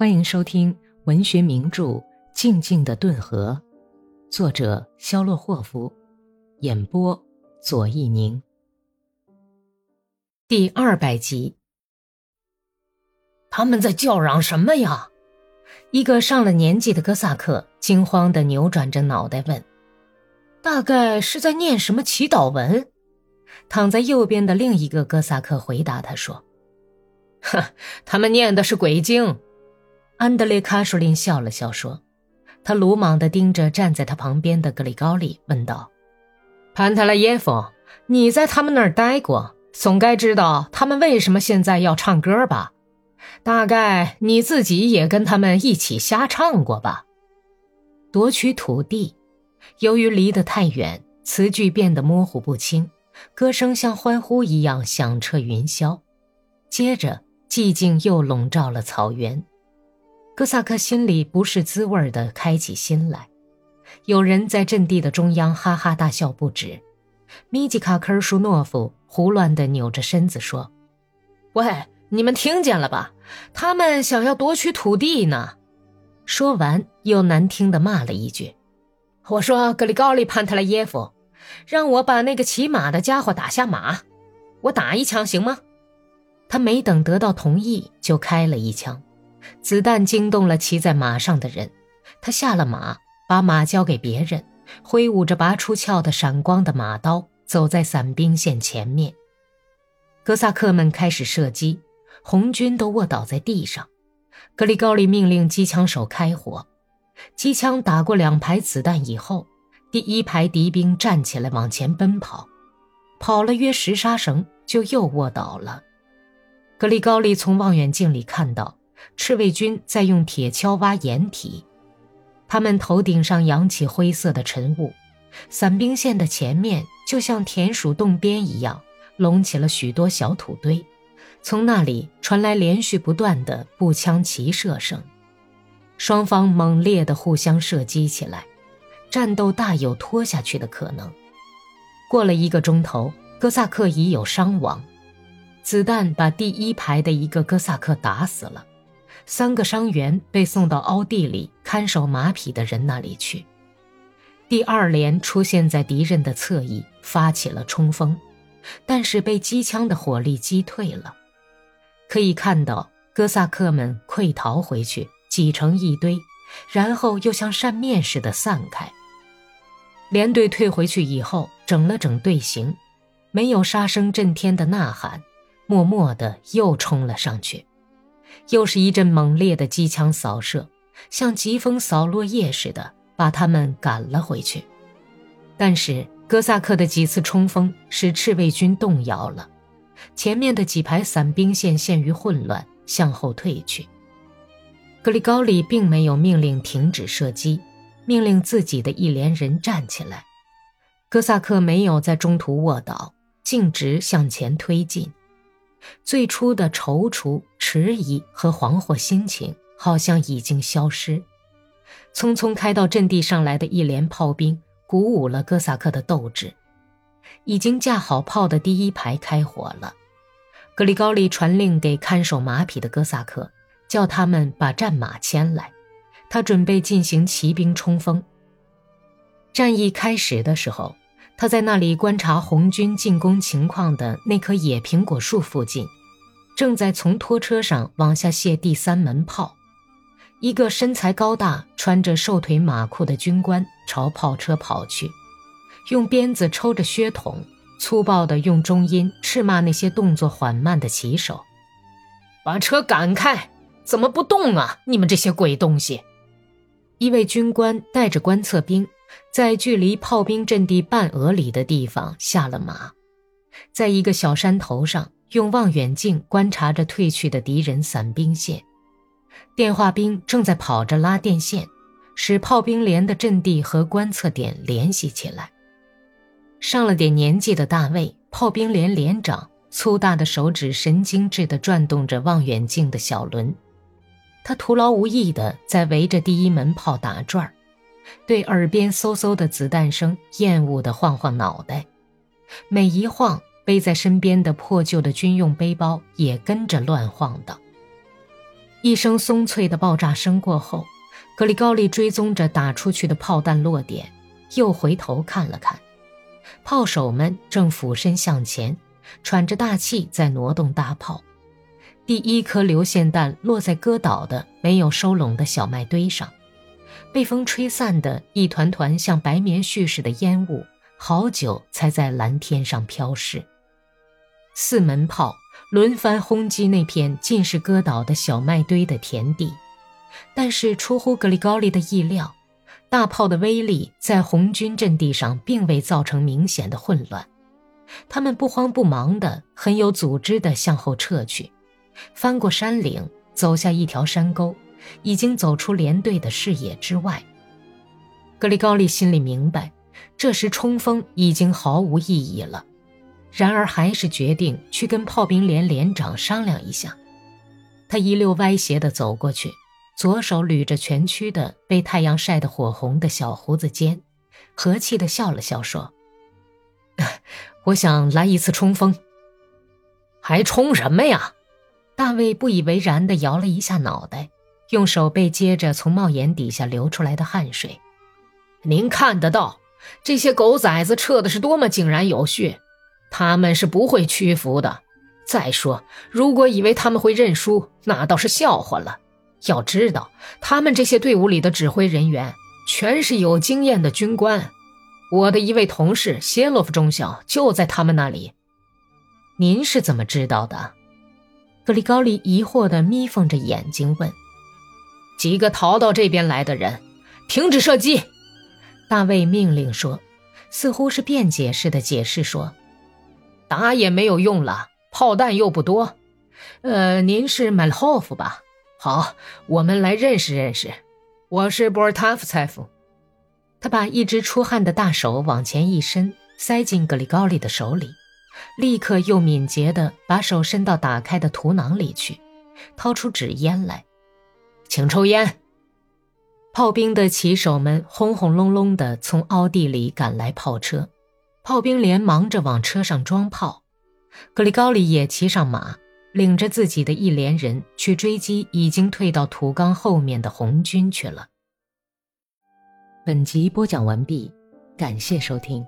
欢迎收听文学名著《静静的顿河》，作者肖洛霍夫，演播左一宁。第二百集。他们在叫嚷什么呀？一个上了年纪的哥萨克惊慌的扭转着脑袋问：“大概是在念什么祈祷文？”躺在右边的另一个哥萨克回答他说：“哼，他们念的是鬼经。”安德烈·卡舒林笑了笑说：“他鲁莽地盯着站在他旁边的格里高利，问道：‘潘特拉耶夫，你在他们那儿待过，总该知道他们为什么现在要唱歌吧？大概你自己也跟他们一起瞎唱过吧？’夺取土地，由于离得太远，词句变得模糊不清，歌声像欢呼一样响彻云霄。接着，寂静又笼罩了草原。”哥萨克心里不是滋味的，开起心来。有人在阵地的中央哈哈大笑不止。米吉卡科尔舒诺夫胡乱地扭着身子说：“喂，你们听见了吧？他们想要夺取土地呢。”说完，又难听地骂了一句：“我说格里高利潘特莱耶夫，让我把那个骑马的家伙打下马，我打一枪行吗？”他没等得到同意，就开了一枪。子弹惊动了骑在马上的人，他下了马，把马交给别人，挥舞着拔出鞘的闪光的马刀，走在伞兵线前面。哥萨克们开始射击，红军都卧倒在地上。格里高利命令机枪手开火，机枪打过两排子弹以后，第一排敌兵站起来往前奔跑，跑了约十杀绳就又卧倒了。格里高利从望远镜里看到。赤卫军在用铁锹挖掩体，他们头顶上扬起灰色的尘雾，伞兵线的前面就像田鼠洞边一样，隆起了许多小土堆，从那里传来连续不断的步枪齐射声，双方猛烈地互相射击起来，战斗大有拖下去的可能。过了一个钟头，哥萨克已有伤亡，子弹把第一排的一个哥萨克打死了。三个伤员被送到凹地里看守马匹的人那里去。第二连出现在敌人的侧翼，发起了冲锋，但是被机枪的火力击退了。可以看到哥萨克们溃逃回去，挤成一堆，然后又像扇面似的散开。连队退回去以后，整了整队形，没有杀声震天的呐喊，默默地又冲了上去。又是一阵猛烈的机枪扫射，像疾风扫落叶似的，把他们赶了回去。但是哥萨克的几次冲锋使赤卫军动摇了，前面的几排伞兵线陷于混乱，向后退去。格里高里并没有命令停止射击，命令自己的一连人站起来。哥萨克没有在中途卧倒，径直向前推进。最初的踌躇、迟疑和惶惑心情好像已经消失。匆匆开到阵地上来的一连炮兵鼓舞了哥萨克的斗志。已经架好炮的第一排开火了。格里高利传令给看守马匹的哥萨克，叫他们把战马牵来。他准备进行骑兵冲锋。战役开始的时候。他在那里观察红军进攻情况的那棵野苹果树附近，正在从拖车上往下卸第三门炮。一个身材高大、穿着瘦腿马裤的军官朝炮车跑去，用鞭子抽着靴筒，粗暴地用中音斥骂那些动作缓慢的骑手：“把车赶开！怎么不动啊？你们这些鬼东西！”一位军官带着观测兵。在距离炮兵阵地半俄里的地方下了马，在一个小山头上用望远镜观察着退去的敌人伞兵线。电话兵正在跑着拉电线，使炮兵连的阵地和观测点联系起来。上了点年纪的大卫，炮兵连连长，粗大的手指神经质地转动着望远镜的小轮，他徒劳无益地在围着第一门炮打转儿。对耳边嗖嗖的子弹声厌恶地晃晃脑袋，每一晃，背在身边的破旧的军用背包也跟着乱晃荡。一声松脆的爆炸声过后，格里高利追踪着打出去的炮弹落点，又回头看了看，炮手们正俯身向前，喘着大气在挪动大炮。第一颗流线弹落在割倒的没有收拢的小麦堆上，被风吹散的一团团像白棉絮似的烟雾，好久才在蓝天上飘逝。四门炮轮番轰击那片尽是割倒的小麦堆的田地，但是出乎格里高利的意料，大炮的威力在红军阵地上并未造成明显的混乱，他们不慌不忙的、很有组织的向后撤去。翻过山岭，走下一条山沟，已经走出连队的视野之外。格里高利心里明白，这时冲锋已经毫无意义了，然而还是决定去跟炮兵连连长商量一下。他一溜歪斜地走过去，左手捋着蜷曲的被太阳晒得火红的小胡子尖，和气地笑了笑说：“我想来一次冲锋。还冲什么呀？”大卫不以为然地摇了一下脑袋，用手背接着从帽檐底下流出来的汗水。您看得到，这些狗崽子撤的是多么井然有序，他们是不会屈服的。再说，如果以为他们会认输，那倒是笑话了。要知道，他们这些队伍里的指挥人员全是有经验的军官。我的一位同事谢洛夫中校就在他们那里。您是怎么知道的？格里高利疑惑地眯缝着眼睛问：“几个逃到这边来的人，停止射击！”大卫命令说，似乎是辩解似的解释说：“打也没有用了，炮弹又不多。呃，您是麦霍夫吧？好，我们来认识认识。我是波尔塔夫采夫。”他把一只出汗的大手往前一伸，塞进格里高利的手里。立刻又敏捷地把手伸到打开的图囊里去，掏出纸烟来，请抽烟。炮兵的骑手们轰轰隆隆地从凹地里赶来炮车，炮兵连忙着往车上装炮。格里高里也骑上马，领着自己的一连人去追击已经退到土岗后面的红军去了。本集播讲完毕，感谢收听。